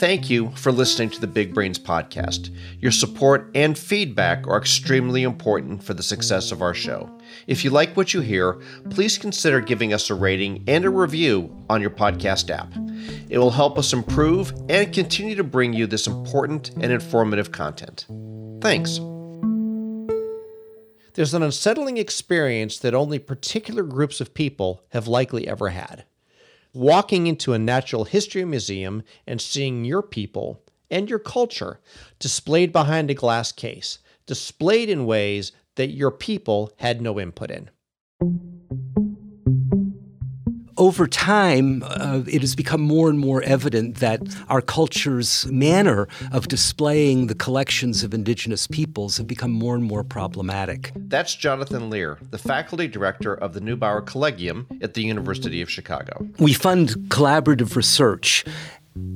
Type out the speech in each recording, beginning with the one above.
Thank you for listening to the Big Brains podcast. Your support and feedback are extremely important for the success of our show. If you like what you hear, please consider giving us a rating and a review on your podcast app. It will help us improve and continue to bring you this important and informative content. Thanks. There's an unsettling experience that only particular groups of people have likely ever had walking into a natural history museum and seeing your people and your culture displayed behind a glass case, displayed in ways that your people had no input in over time, uh, it has become more and more evident that our culture's manner of displaying the collections of indigenous peoples have become more and more problematic. That's Jonathan Lear, the faculty director of the Neubauer Collegium at the University of Chicago. We fund collaborative research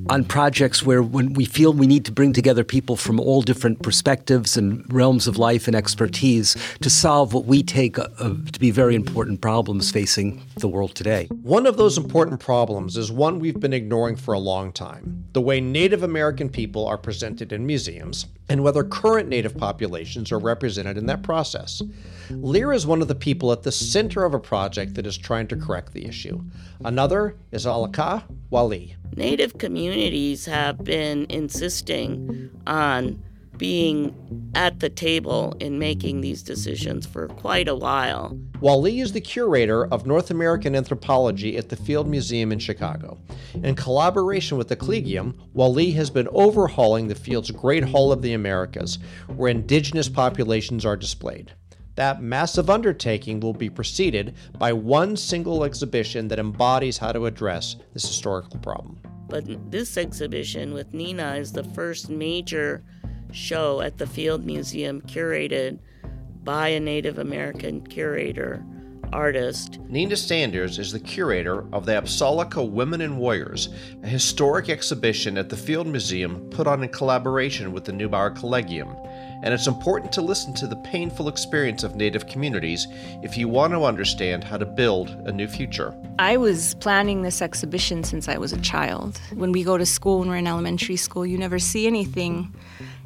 on projects where when we feel we need to bring together people from all different perspectives and realms of life and expertise to solve what we take uh, to be very important problems facing the world today. One of those important problems is one we've been ignoring for a long time the way Native American people are presented in museums and whether current Native populations are represented in that process. Lear is one of the people at the center of a project that is trying to correct the issue. Another is Alaka Wali. Native communities have been insisting on being at the table in making these decisions for quite a while. Wali is the curator of North American anthropology at the Field Museum in Chicago. In collaboration with the Collegium, Wali has been overhauling the Field's Great Hall of the Americas, where indigenous populations are displayed. That massive undertaking will be preceded by one single exhibition that embodies how to address this historical problem. But this exhibition with Nina is the first major show at the Field Museum curated by a Native American curator artist. Nina Sanders is the curator of the Apsáalooke Women and Warriors, a historic exhibition at the Field Museum put on in collaboration with the Neubauer Collegium. And it's important to listen to the painful experience of Native communities if you want to understand how to build a new future. I was planning this exhibition since I was a child. When we go to school, when we're in elementary school, you never see anything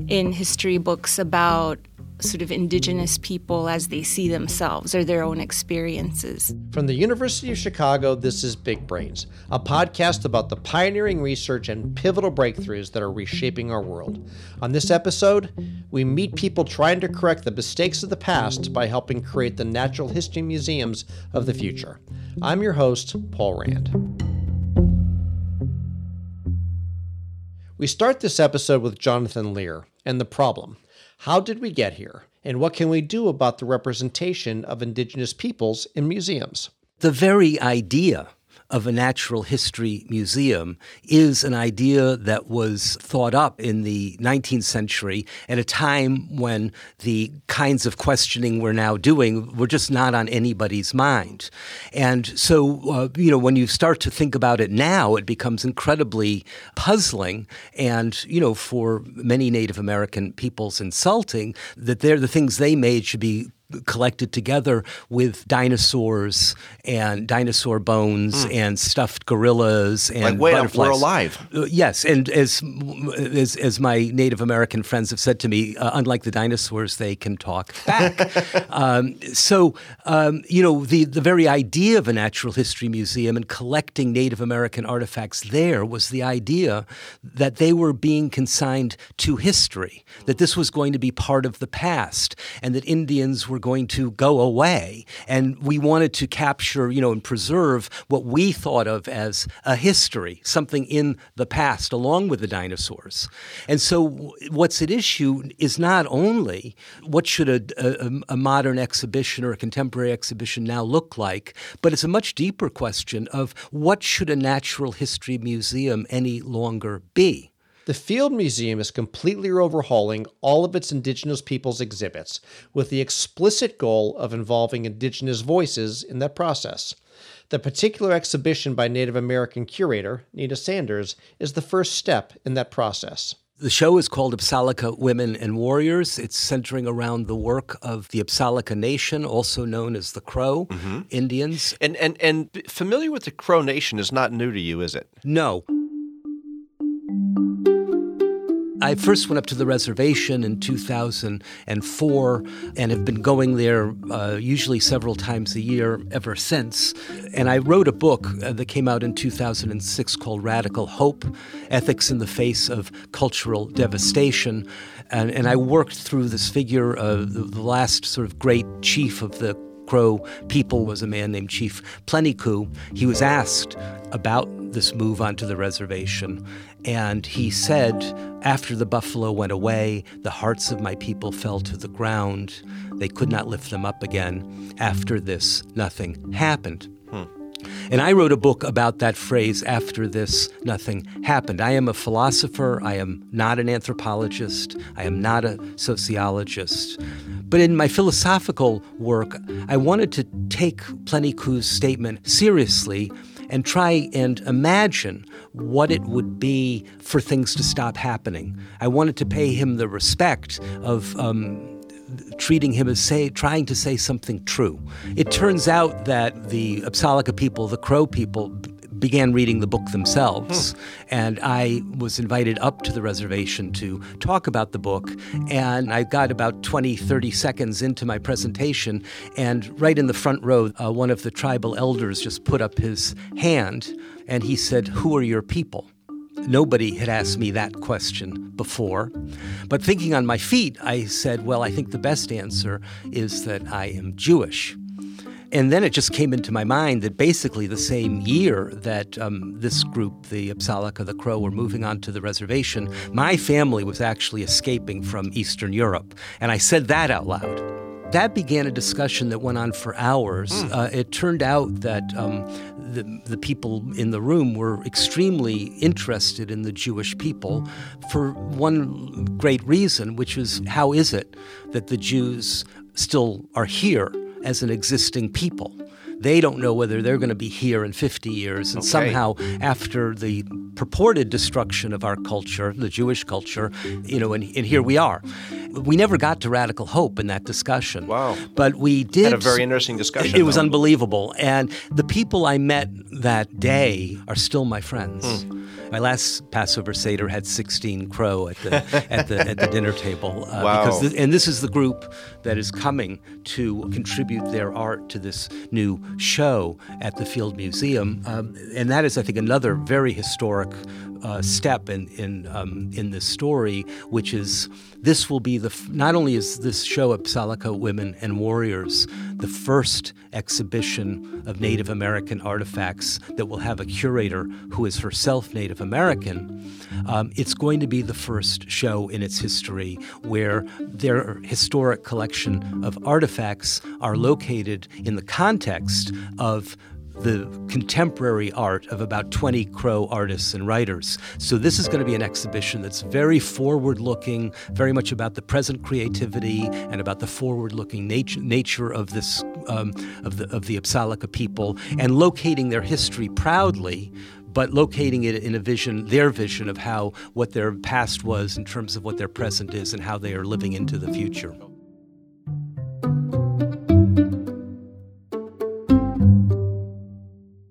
in history books about sort of indigenous people as they see themselves or their own experiences. From the University of Chicago, this is Big Brains, a podcast about the pioneering research and pivotal breakthroughs that are reshaping our world. On this episode, we meet people trying to correct the mistakes of the past by helping create the natural history museums of the future. I'm your host, Paul Rand. We start this episode with Jonathan Lear and the problem how did we get here? And what can we do about the representation of Indigenous peoples in museums? The very idea of a natural history museum is an idea that was thought up in the 19th century at a time when the kinds of questioning we're now doing were just not on anybody's mind. And so, uh, you know, when you start to think about it now, it becomes incredibly puzzling and, you know, for many Native American peoples insulting that they're the things they made should be collected together with dinosaurs and dinosaur bones mm. and stuffed gorillas and like, wait, butterflies. We're alive. Uh, yes, and as, as, as my Native American friends have said to me, uh, unlike the dinosaurs, they can talk back. um, so um, you know the the very idea of a natural history museum and collecting Native American artifacts there was the idea that they were being consigned to history, that this was going to be part of the past, and that Indians were were going to go away. And we wanted to capture, you know, and preserve what we thought of as a history, something in the past, along with the dinosaurs. And so what's at issue is not only what should a, a, a modern exhibition or a contemporary exhibition now look like, but it's a much deeper question of what should a natural history museum any longer be? The Field Museum is completely overhauling all of its Indigenous peoples exhibits with the explicit goal of involving Indigenous voices in that process. The particular exhibition by Native American curator, Nina Sanders, is the first step in that process. The show is called Apsáalooke Women and Warriors. It's centering around the work of the Apsáalooke Nation, also known as the Crow mm-hmm. Indians. And, and, and familiar with the Crow Nation is not new to you, is it? No. I first went up to the reservation in 2004 and have been going there uh, usually several times a year ever since. And I wrote a book uh, that came out in 2006 called Radical Hope Ethics in the Face of Cultural Devastation. And, and I worked through this figure of the, the last sort of great chief of the Crow people was a man named Chief Plenty Coups. He was asked about this move onto the reservation, and he said, After the buffalo went away, the hearts of my people fell to the ground. They could not lift them up again. After this, nothing happened. Hmm. And I wrote a book about that phrase, after this, nothing happened. I am a philosopher. I am not an anthropologist. I am not a sociologist. But in my philosophical work, I wanted to take Plenty Coups's statement seriously and try and imagine what it would be for things to stop happening. I wanted to pay him the respect of um, treating him as say, trying to say something true. It turns out that the Apsáalooke people, the Crow people, began reading the book themselves. Hmm. And I was invited up to the reservation to talk about the book. And I got about 20, 30 seconds into my presentation. And right in the front row, uh, one of the tribal elders just put up his hand and he said, Who are your people? Nobody had asked me that question before. But thinking on my feet, I said, Well, I think the best answer is that I am Jewish. And then it just came into my mind that basically the same year that um, this group, the Apsáalooke, the Crow, were moving onto the reservation, my family was actually escaping from Eastern Europe. And I said that out loud. That began a discussion that went on for hours. Mm. Uh, it turned out that um, the, the people in the room were extremely interested in the Jewish people for one great reason, which is how is it that the Jews still are here as an existing people? They don't know whether they're going to be here in 50 years. And okay. somehow, after the purported destruction of our culture, the Jewish culture, you know, and, and here we are. We never got to radical hope in that discussion. Wow. But we did. Had a very interesting discussion. It, it was unbelievable. And the people I met that day are still my friends. Hmm. My last Passover Seder had 16 crow at the at the at the dinner table. Uh, wow. Because and this is the group that is coming to contribute their art to this new show at the Field Museum, um, and that is, I think, another very historic uh, step in in um, in this story, which is this will be the f- not only is this show of Apsáalooke Women and Warriors the first exhibition of Native American artifacts that will have a curator who is herself Native American. Um, it's going to be the first show in its history where their historic collection of artifacts are located in the context of the contemporary art of about 20 Crow artists and writers. So, this is going to be an exhibition that's very forward looking, very much about the present creativity and about the forward looking nature, nature of this. Um, of the of the Apsáalooke people and locating their history proudly but locating it in a vision, their vision of how what their past was in terms of what their present is and how they are living into the future.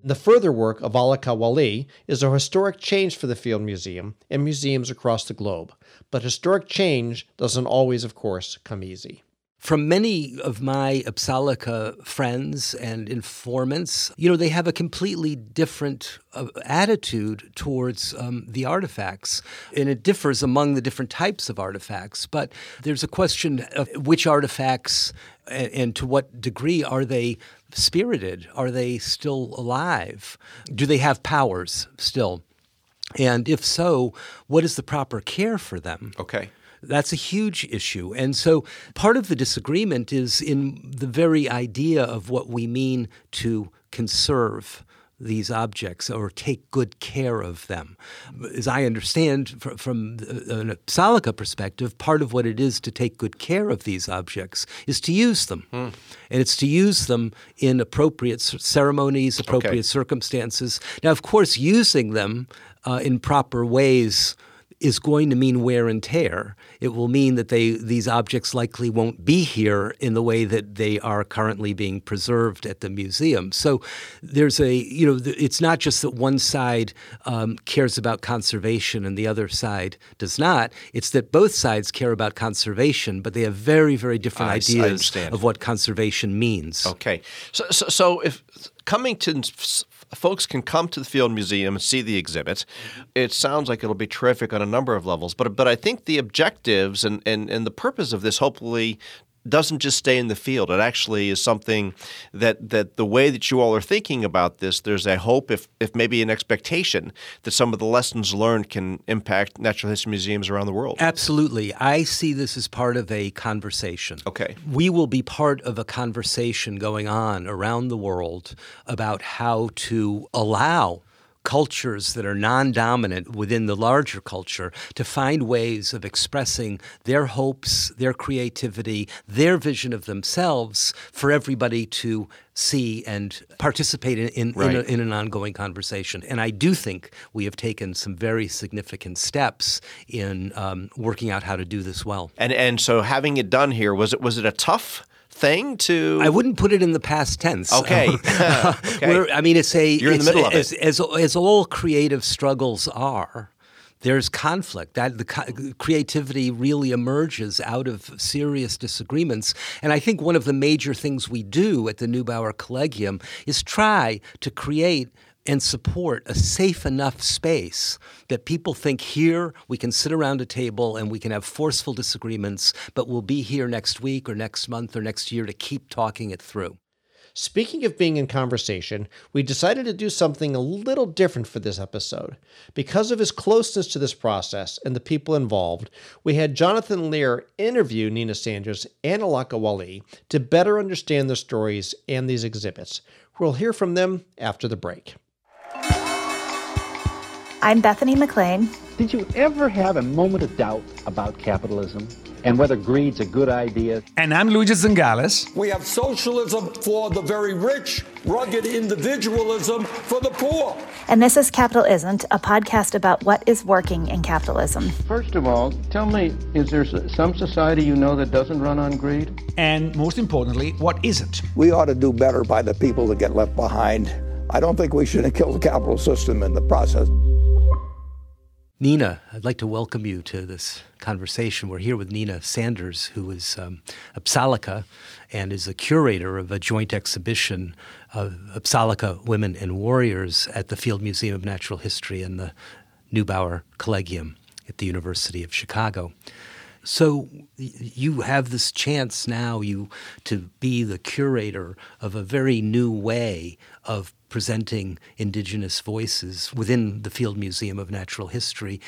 The further work of Alaka Wali is a historic change for the Field Museum and museums across the globe. But historic change doesn't always, of course, come easy. From many of my Apsáalooke friends and informants, you know, they have a completely different uh, attitude towards um, the artifacts. And it differs among the different types of artifacts. But there's a question of which artifacts and, and to what degree are they spirited? Are they still alive? Do they have powers still? And if so, what is the proper care for them? Okay. That's a huge issue. And so part of the disagreement is in the very idea of what we mean to conserve these objects or take good care of them. As I understand from an Apsáalooke perspective, part of what it is to take good care of these objects is to use them. Hmm. And it's to use them in appropriate ceremonies, appropriate okay. circumstances. Now, of course, using them uh, in proper ways is going to mean wear and tear. It will mean that they these objects likely won't be here in the way that they are currently being preserved at the museum. So there's a you know it's not just that one side um, cares about conservation and the other side does not. It's that both sides care about conservation, but they have very very different I, ideas I of what conservation means. Okay, so so, so if coming to folks can come to the Field Museum and see the exhibit. It sounds like it'll be terrific on a number of levels, but but I think the objectives and, and, and the purpose of this hopefully doesn't just stay in the field. It actually is something that that the way that you all are thinking about this, there's a hope, if if maybe an expectation, that some of the lessons learned can impact natural history museums around the world. Absolutely, I see this as part of a conversation. Okay, we will be part of a conversation going on around the world about how to allow cultures that are non dominant within the larger culture to find ways of expressing their hopes, their creativity, their vision of themselves for everybody to see and participate in, in, right. in, a, in, an ongoing conversation. And I do think we have taken some very significant steps in um, working out how to do this well. And and so having it done here was it was it a tough thing to? I wouldn't put it in the past tense. Okay. okay. I mean, it's a. You're in the middle of as, it. As, as all creative struggles are, there's conflict. That the creativity really emerges out of serious disagreements. And I think one of the major things we do at the Neubauer Collegium is try to create and support a safe enough space that people think here we can sit around a table and we can have forceful disagreements, but we'll be here next week or next month or next year to keep talking it through. Speaking of being in conversation, we decided to do something a little different for this episode. Because of his closeness to this process and the people involved, we had Jonathan Lear interview Nina Sanders and Alaka Wali to better understand their stories and these exhibits. We'll hear from them after the break. I'm Bethany McLean. Did you ever have a moment of doubt about capitalism and whether greed's a good idea? And I'm Luigi Zingales. We have socialism for the very rich, rugged individualism for the poor. And this is Capital Isn't, a podcast about what is working in capitalism. First of all, tell me, is there some society you know that doesn't run on greed? And most importantly, what isn't? We ought to do better by the people that get left behind. I don't think we should kill the capital system in the process. Nina, I'd like to welcome you to this conversation. We're here with Nina Sanders, who is um, a Apsáalooke and is a curator of a joint exhibition of Apsáalooke Women and Warriors at the Field Museum of Natural History and the Neubauer Collegium at the University of Chicago. So you have this chance now you to be the curator of a very new way of presenting indigenous voices within the Field Museum of Natural History.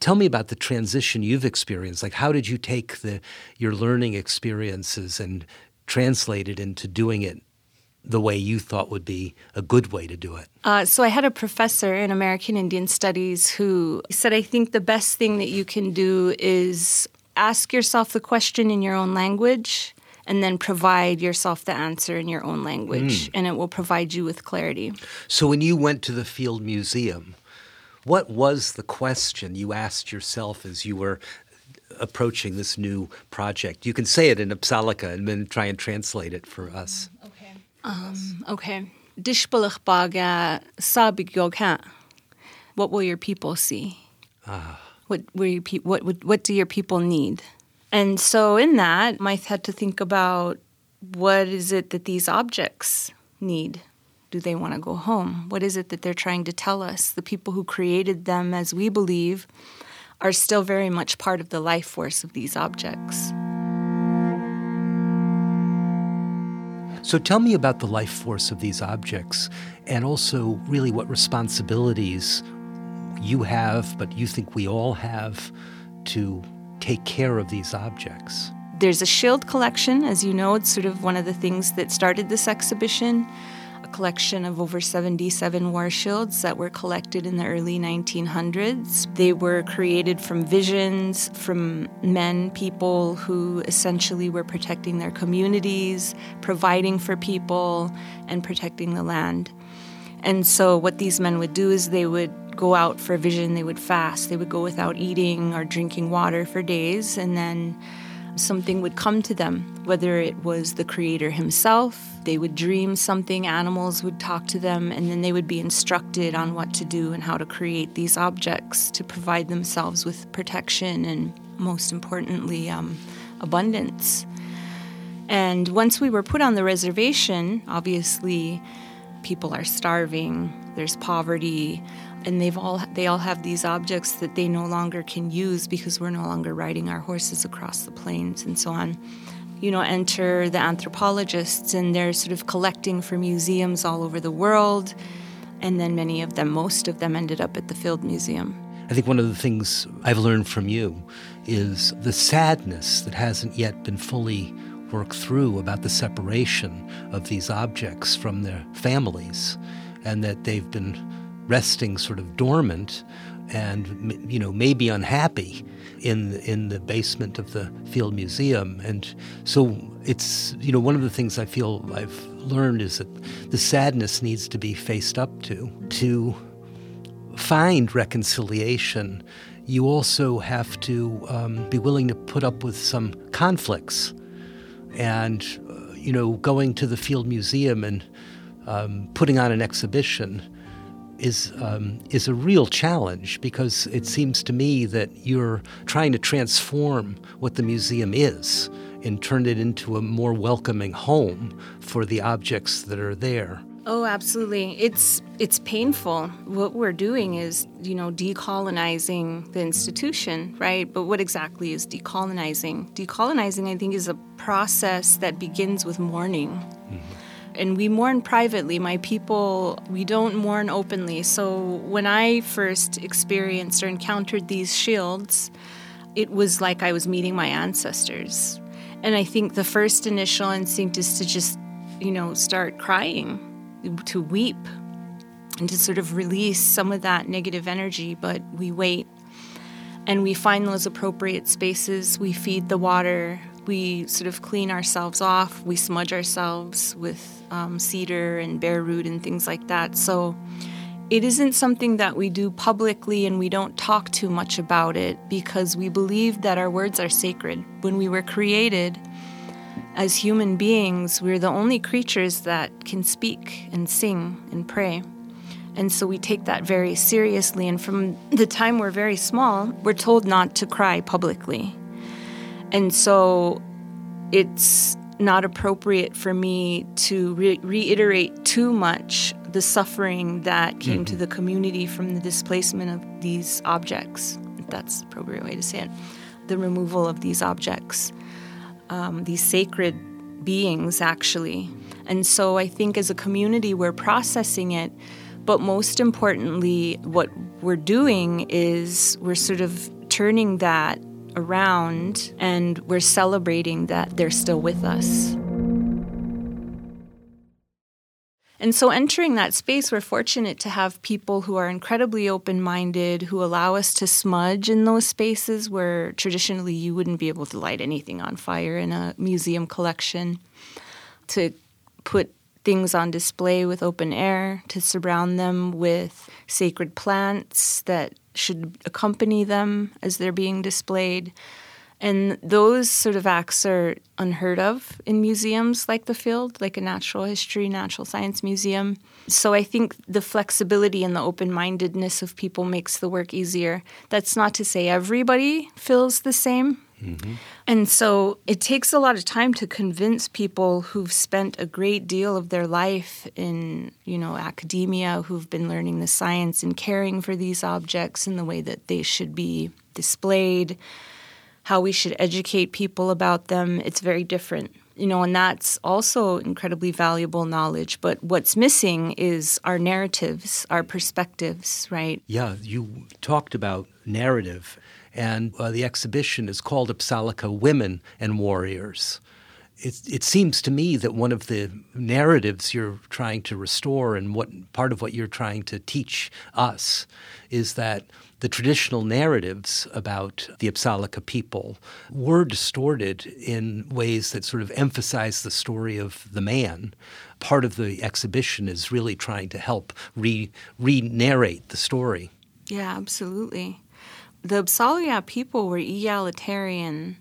Tell me about the transition you've experienced. Like how did you take the your learning experiences and translate it into doing it the way you thought would be a good way to do it? Uh, so I had a professor in American Indian Studies who said, I think the best thing that you can do is ask yourself the question in your own language and then provide yourself the answer in your own language, mm. and it will provide you with clarity. So, when you went to the Field Museum, what was the question you asked yourself as you were approaching this new project? You can say it in Apsáalooke and then try and translate it for us. Okay. Um, okay. baga What will your people see? Ah. What, will your pe- what, what, what do your people need? And so, in that, I had to think about what is it that these objects need? Do they want to go home? What is it that they're trying to tell us? The people who created them, as we believe, are still very much part of the life force of these objects. So tell me about the life force of these objects and also really what responsibilities you have, but you think we all have to take care of these objects? There's a shield collection. As you know, it's sort of one of the things that started this exhibition. A collection of over 77 war shields that were collected in the early 1900s. They were created from visions from men, people who essentially were protecting their communities, providing for people, and protecting the land. And so, what these men would do is they would go out for a vision, they would fast. They would go without eating or drinking water for days, and then something would come to them, whether it was the creator himself, they would dream something, animals would talk to them, and then they would be instructed on what to do and how to create these objects to provide themselves with protection and, most importantly, um, abundance. And once we were put on the reservation, obviously people are starving, there's poverty, and they've all they all have these objects that they no longer can use because we're no longer riding our horses across the plains and so on. You know, enter the anthropologists and they're sort of collecting for museums all over the world. And then many of them, most of them ended up at the Field Museum. I think one of the things I've learned from you is the sadness that hasn't yet been fully worked through about the separation of these objects from their families and that they've been resting sort of dormant and you know maybe unhappy in in the basement of the Field Museum. And so it's you know one of the things I feel I've learned is that the sadness needs to be faced up to to find reconciliation. You also have to um, be willing to put up with some conflicts and uh, you know going to the Field Museum and um, putting on an exhibition is um, is a real challenge because it seems to me that you're trying to transform what the museum is and turn it into a more welcoming home for the objects that are there. Oh, absolutely. It's it's painful. What we're doing is, you know, decolonizing the institution, right? But what exactly is decolonizing? Decolonizing, I think, is a process that begins with mourning. Mm-hmm and we mourn privately. My people, we don't mourn openly. So when I first experienced or encountered these shields, it was like I was meeting my ancestors. And I think the first initial instinct is to just, you know, start crying, to weep, and to sort of release some of that negative energy. But we wait and we find those appropriate spaces. We feed the water, we sort of clean ourselves off, we smudge ourselves with um, cedar and bear root and things like that. So it isn't something that we do publicly and we don't talk too much about it because we believe that our words are sacred. When we were created as human beings, we're the only creatures that can speak and sing and pray. And so we take that very seriously. And from the time we're very small, we're told not to cry publicly. And so it's not appropriate for me to re- reiterate too much the suffering that came mm-hmm. to the community from the displacement of these objects. That's the appropriate way to say it. The removal of these objects, um, these sacred beings, actually. And so I think as a community, we're processing it. But most importantly, what we're doing is we're sort of turning that around and we're celebrating that they're still with us. And so, entering that space, we're fortunate to have people who are incredibly open minded, who allow us to smudge in those spaces where traditionally you wouldn't be able to light anything on fire in a museum collection, to put things on display with open air, to surround them with sacred plants that should accompany them as they're being displayed. And those sort of acts are unheard of in museums like the Field, like a natural history, natural science museum. So I think the flexibility and the open mindedness of people makes the work easier. That's not to say everybody feels the same. Mm-hmm. And so it takes a lot of time to convince people who've spent a great deal of their life in, you know, academia, who've been learning the science and caring for these objects in the way that they should be displayed, how we should educate people about them. It's very different. You know, and that's also incredibly valuable knowledge. But what's missing is our narratives, our perspectives, right? Yeah, you talked about narrative and uh, the exhibition is called Apsáalooke Women and Warriors. It, it seems to me that one of the narratives you're trying to restore and what part of what you're trying to teach us is that the traditional narratives about the Apsáalooke people were distorted in ways that sort of emphasize the story of the man. Part of the exhibition is really trying to help re narrate the story. Yeah, absolutely. The Apsáalooke people were egalitarian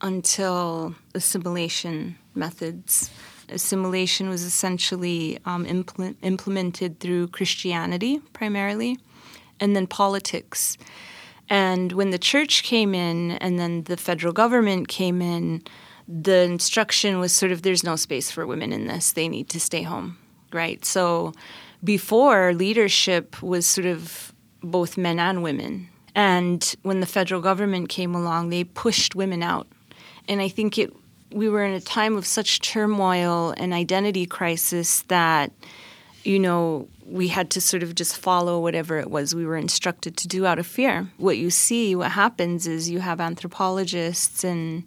until assimilation methods. Assimilation was essentially um, implement, implemented through Christianity primarily, and then politics. And when the church came in and then the federal government came in, the instruction was sort of there's no space for women in this. They need to stay home, right? So before, leadership was sort of both men and women. And when the federal government came along, they pushed women out. And I think it we were in a time of such turmoil and identity crisis that you know, we had to sort of just follow whatever it was we were instructed to do out of fear. What you see, what happens is you have anthropologists and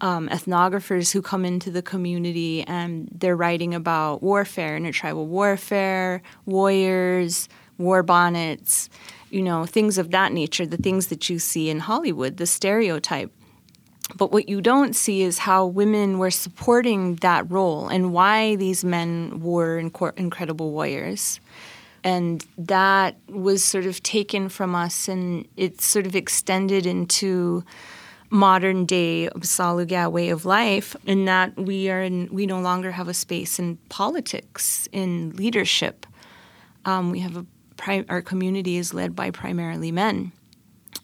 um, ethnographers who come into the community and they're writing about warfare, intertribal warfare, warriors, war bonnets, you know, things of that nature, the things that you see in Hollywood, the stereotype. But what you don't see is how women were supporting that role and why these men were inc- incredible warriors. And that was sort of taken from us and it's sort of extended into modern day Apsáalooke way of life in that we are in, we no longer have a space in politics, in leadership. Um, we have a our community is led by primarily men.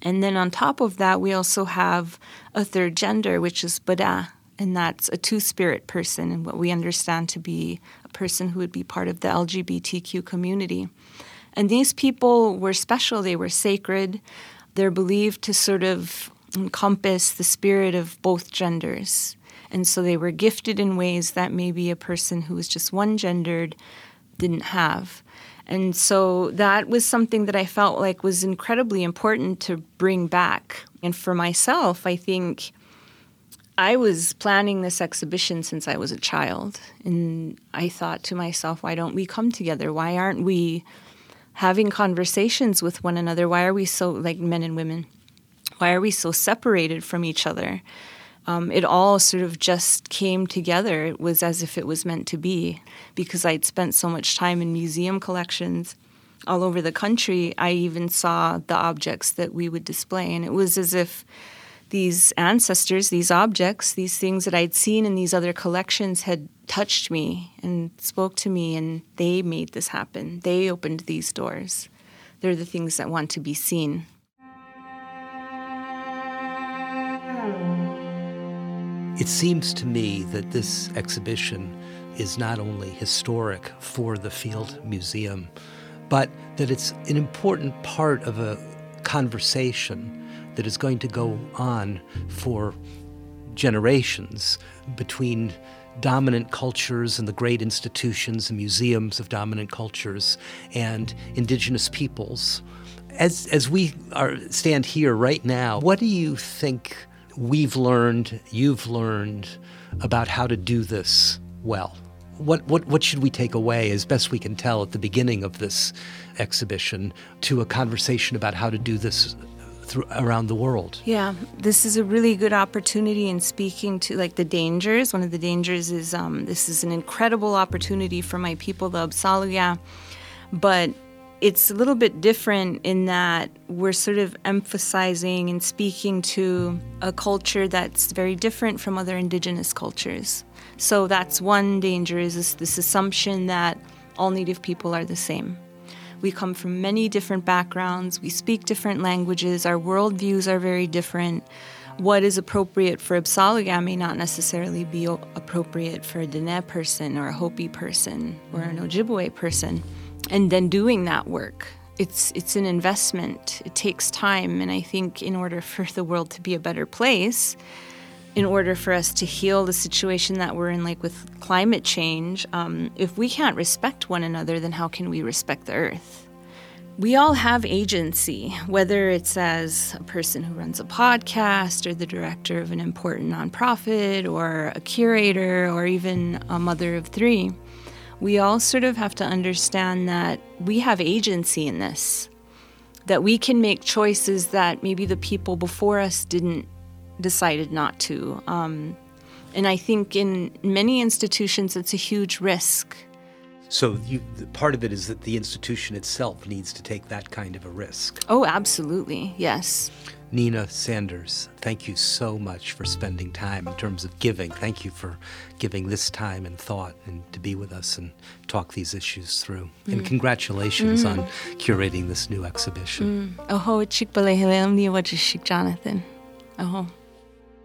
And then on top of that, we also have a third gender, which is Bada, and that's a two spirit person, and what we understand to be a person who would be part of the LGBTQ community. And these people were special, they were sacred. They're believed to sort of encompass the spirit of both genders. And so they were gifted in ways that maybe a person who was just one gendered didn't have. And so that was something that I felt like was incredibly important to bring back. And for myself, I think I was planning this exhibition since I was a child. And I thought to myself, why don't we come together? Why aren't we having conversations with one another? Why are we so, like men and women, why are we so separated from each other? Um, it all sort of just came together. It was as if it was meant to be because I'd spent so much time in museum collections all over the country. I even saw the objects that we would display, and it was as if these ancestors, these objects, these things that I'd seen in these other collections had touched me and spoke to me, and they made this happen. They opened these doors. They're the things that want to be seen. It seems to me that this exhibition is not only historic for the Field Museum, but that it's an important part of a conversation that is going to go on for generations between dominant cultures and the great institutions and museums of dominant cultures and indigenous peoples. As, as we are, stand here right now, what do you think we've learned, you've learned about how to do this well? What, what, what should we take away, as best we can tell, at the beginning of this exhibition to a conversation about how to do this around the world? Yeah, this is a really good opportunity in speaking to like the dangers. One of the dangers is um, this is an incredible opportunity for my people, the Apsáalooke, but it's a little bit different in that we're sort of emphasizing and speaking to a culture that's very different from other indigenous cultures. So that's one danger is this, this assumption that all native people are the same. We come from many different backgrounds, we speak different languages, our worldviews are very different. What is appropriate for Apsáalooke may not necessarily be appropriate for a Dene person or a Hopi person or an mm-hmm. Ojibwe person and then doing that work it's it's an investment. It takes time. And i think in order for the world to be a better place in order for us to heal the situation that we're in like with climate change um, if we can't respect one another then how can we respect the earth? We all have agency whether it's as a person who runs a podcast or the director of an important nonprofit or a curator or even a mother of three we all sort of have to understand that we have agency in this, that we can make choices that maybe the people before us didn't decided not to. Um, and I think in many institutions, it's a huge risk. So you, part of it is that the institution itself needs to take that kind of a risk. Oh, absolutely. Yes. Nina Sanders, thank you so much for spending time in terms of giving. Thank you for giving this time and thought and to be with us and talk these issues through. Mm. And congratulations mm. on curating this new exhibition. Mm. Jonathan.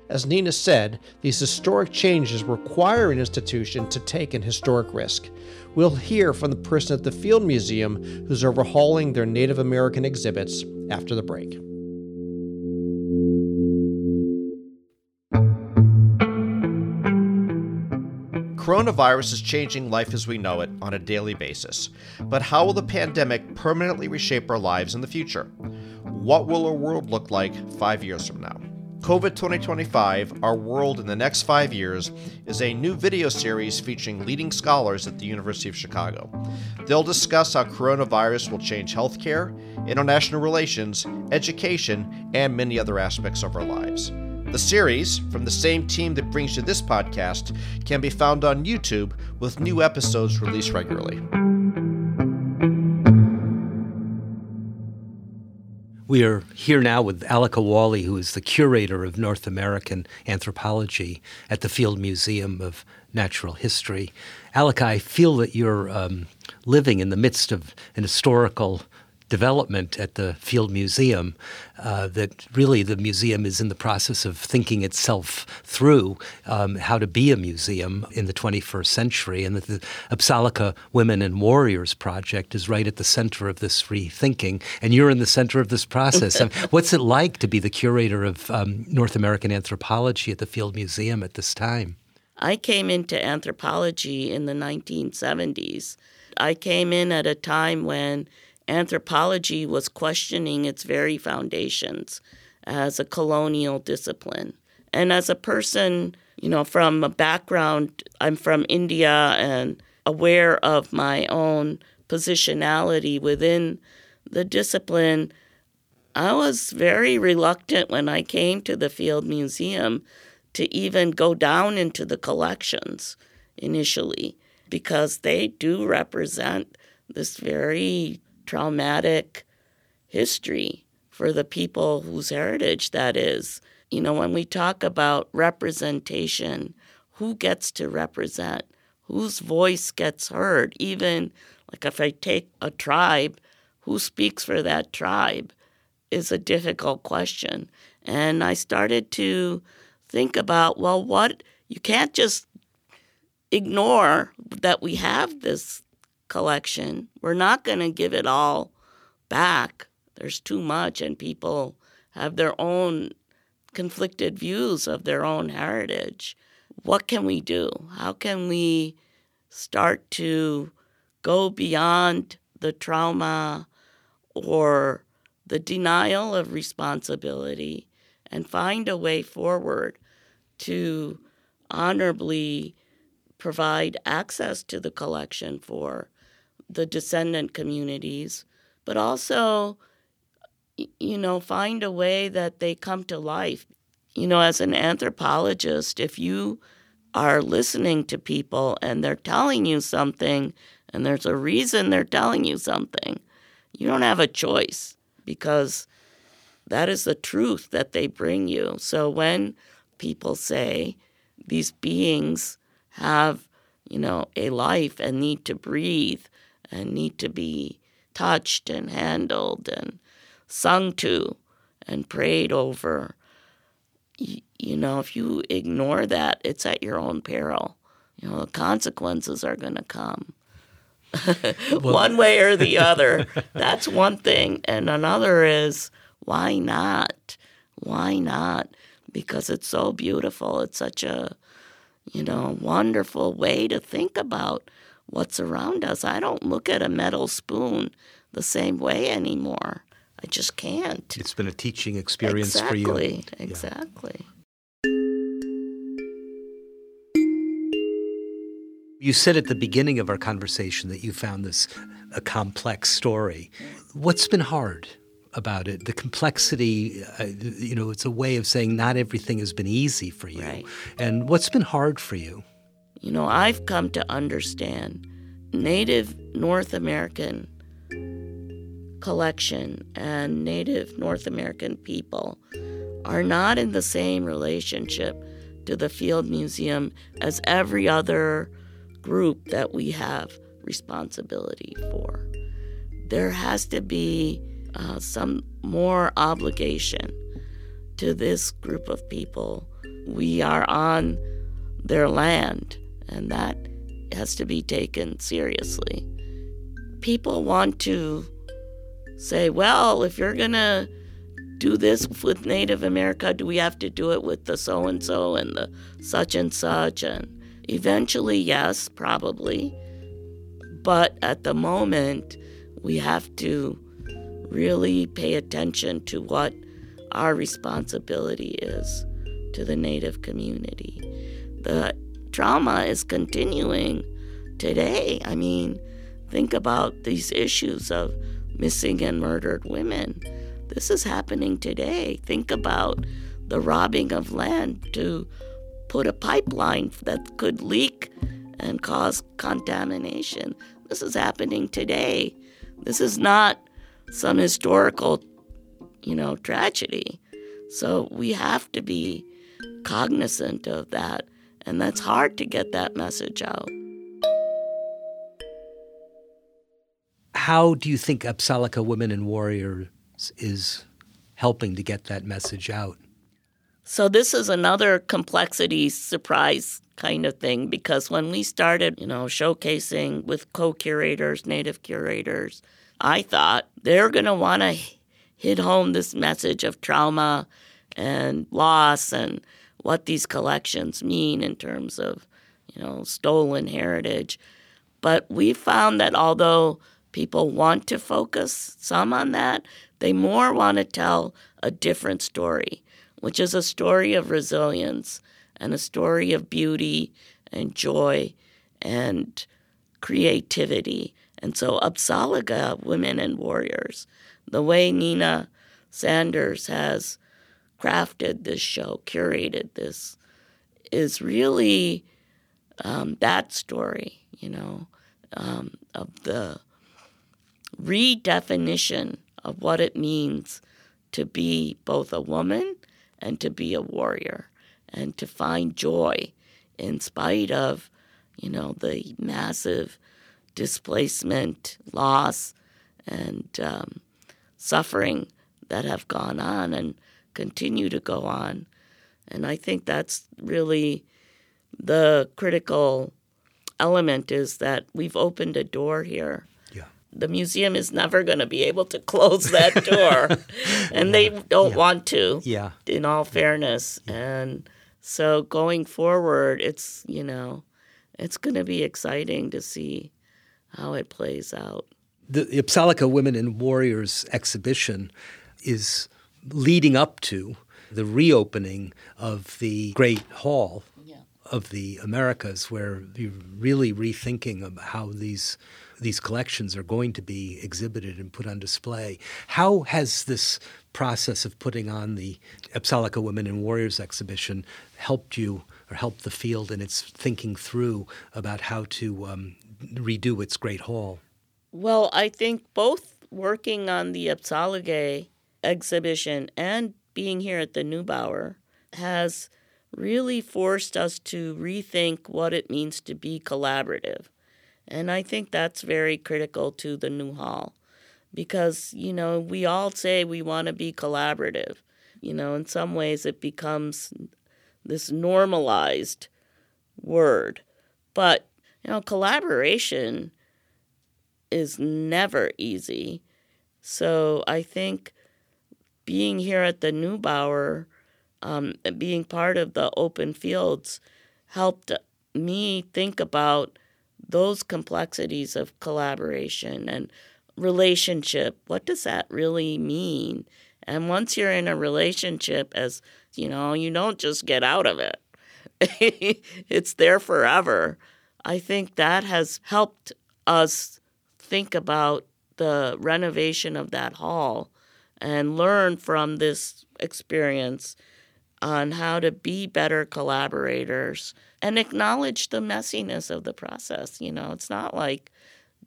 As Nina said, these historic changes require an institution to take an historic risk. We'll hear from the person at the Field Museum who's overhauling their Native American exhibits after the break. Coronavirus is changing life as we know it on a daily basis. But how will the pandemic permanently reshape our lives in the future? What will our world look like five years from now? COVID 2025 Our World in the Next Five Years is a new video series featuring leading scholars at the University of Chicago. They'll discuss how coronavirus will change healthcare, international relations, education, and many other aspects of our lives. The series, from the same team that brings you this podcast, can be found on YouTube with new episodes released regularly. We are here now with Alaka Wali, who is the curator of North American anthropology at the Field Museum of Natural History. Alika, I feel that you're um, living in the midst of an historical development at the Field Museum uh, that really the museum is in the process of thinking itself through um, how to be a museum in the 21st century, and that the Apsáalooke Women and Warriors Project is right at the center of this rethinking, and you're in the center of this process. What's it like to be the curator of um, North American anthropology at the Field Museum at this time? I came into anthropology in the 1970s. I came in at a time when anthropology was questioning its very foundations as a colonial discipline. And as a person, you know, from a background, I'm from India and aware of my own positionality within the discipline, I was very reluctant when I came to the Field Museum to even go down into the collections initially because they do represent this very traumatic history for the people whose heritage that is. You know, when we talk about representation, who gets to represent? Whose voice gets heard? Even like if I take a tribe, who speaks for that tribe is a difficult question. And I started to think about, well, what you can't just ignore that we have this collection. We're not going to give it all back. There's too much, and people have their own conflicted views of their own heritage. What can we do? How can we start to go beyond the trauma or the denial of responsibility and find a way forward to honorably provide access to the collection for the descendant communities, but also, you know, find a way that they come to life. You know, as an anthropologist, if you are listening to people and they're telling you something and there's a reason they're telling you something, you don't have a choice because that is the truth that they bring you. So when people say these beings have, you know, a life and need to breathe and need to be touched and handled and sung to and prayed over. You, you know, if you ignore that, it's at your own peril. You know, the consequences are going to come. one way or the other. That's one thing. And another is why not? Why not? Because it's so beautiful. It's such a, you know, wonderful way to think about what's around us. I don't look at a metal spoon the same way anymore. I just can't. It's been a teaching experience exactly, for you. Exactly. Yeah. You said at the beginning of our conversation that you found this a complex story. What's been hard about it? The complexity, uh, you know, it's a way of saying not everything has been easy for you. Right. And what's been hard for you? You know, I've come to understand Native North American collection and Native North American people are not in the same relationship to the Field Museum as every other group that we have responsibility for. There has to be uh, some more obligation to this group of people. We are on their land, and that has to be taken seriously. People want to say, well, if you're going to do this with Native America, do we have to do it with the so and so and the such and such? And eventually, yes, probably. But at the moment, we have to really pay attention to what our responsibility is to the Native community. The trauma is continuing today. I mean, think about these issues of missing and murdered women. This is happening today. Think about the robbing of land to put a pipeline that could leak and cause contamination. This is happening today. This is not some historical, you know, tragedy. So we have to be cognizant of that, and that's hard to get that message out. How do you think Apsáalooke Women and Warriors is helping to get that message out? So this is another complexity surprise kind of thing because when we started, you know, showcasing with co-curators, native curators, I thought they're going to want to hit home this message of trauma and loss and what these collections mean in terms of, you know, stolen heritage. But we found that although people want to focus some on that, they more want to tell a different story, which is a story of resilience and a story of beauty and joy and creativity. And so, Apsáalooke Women and Warriors, the way Nina Sanders has crafted this show, curated this, is really um, that story, you know, um, of the redefinition of what it means to be both a woman and to be a warrior and to find joy in spite of, you know, the massive displacement, loss, and um, suffering that have gone on. And continue to go on. And I think that's really the critical element is that we've opened a door here Yeah. the museum is never going to be able to close that door and they don't yeah. want to yeah in all fairness yeah. and so going forward it's you know it's going to be exciting to see how it plays out the Apsáalooke Women and Warriors exhibition is leading up to the reopening of the Great Hall yeah. of the Americas, where you're really rethinking about how these these collections are going to be exhibited and put on display. How has this process of putting on the Apsáalooke Women and Warriors exhibition helped you or helped the field in its thinking through about how to um, redo its great hall? Well, I think both working on the Apsáalooke exhibition and being here at the Neubauer has really forced us to rethink what it means to be collaborative. And I think that's very critical to the new hall because, you know, we all say we want to be collaborative. You know, in some ways it becomes this normalized word. But, you know, collaboration is never easy. So I think being here at the Neubauer, um, being part of the open fields, helped me think about those complexities of collaboration and relationship. What does that really mean? And once you're in a relationship, as you know, you don't just get out of it, it's there forever. I think that has helped us think about the renovation of that hall and learn from this experience on how to be better collaborators and acknowledge the messiness of the process. You know, it's not like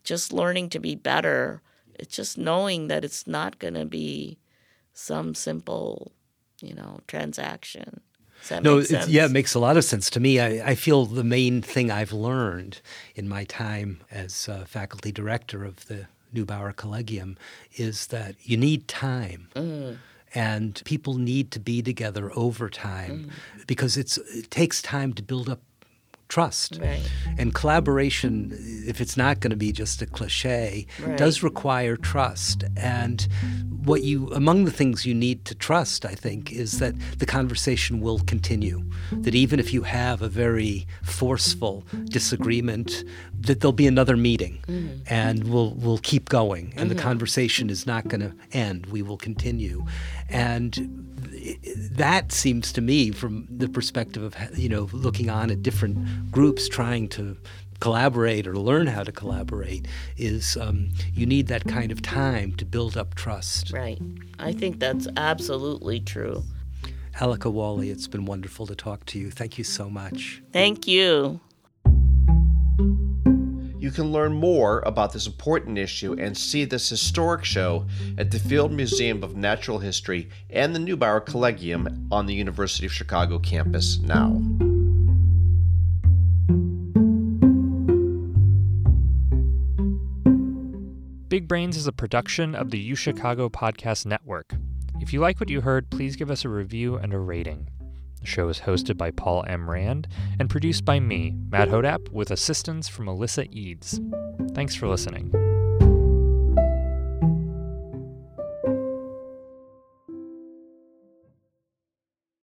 just learning to be better, it's just knowing that it's not going to be some simple, you know, transaction. no, yeah, it makes a lot of sense to me. I, I, feel the main thing I've learned in my time as faculty director of the Neubauer Collegium is that you need time. Mm. And people need to be together over time mm. because it takes time to build up trust. Right. And collaboration, if it's not going to be just a cliche, right. does require trust. And what you, among the things you need to trust, I think, is that the conversation will continue. That even if you have a very forceful disagreement, that there'll be another meeting mm-hmm. and we'll, we'll keep going. And mm-hmm. the conversation is not going to end. We will continue. And that seems to me, from the perspective of you know looking on at different groups trying to collaborate or learn how to collaborate, is um, you need that kind of time to build up trust. Right. I think that's absolutely true. Alaka Wali, it's been wonderful to talk to you. Thank you so much. Thank you. You can learn more about this important issue and see this historic show at the Field Museum of Natural History and the Neubauer Collegium on the University of Chicago campus now. Big Brains is a production of the UChicago Podcast Network. If you like what you heard, please give us a review and a rating. The show is hosted by Paul M. Rand and produced by me, Matt Hodapp, with assistance from Melissa Eads. Thanks for listening.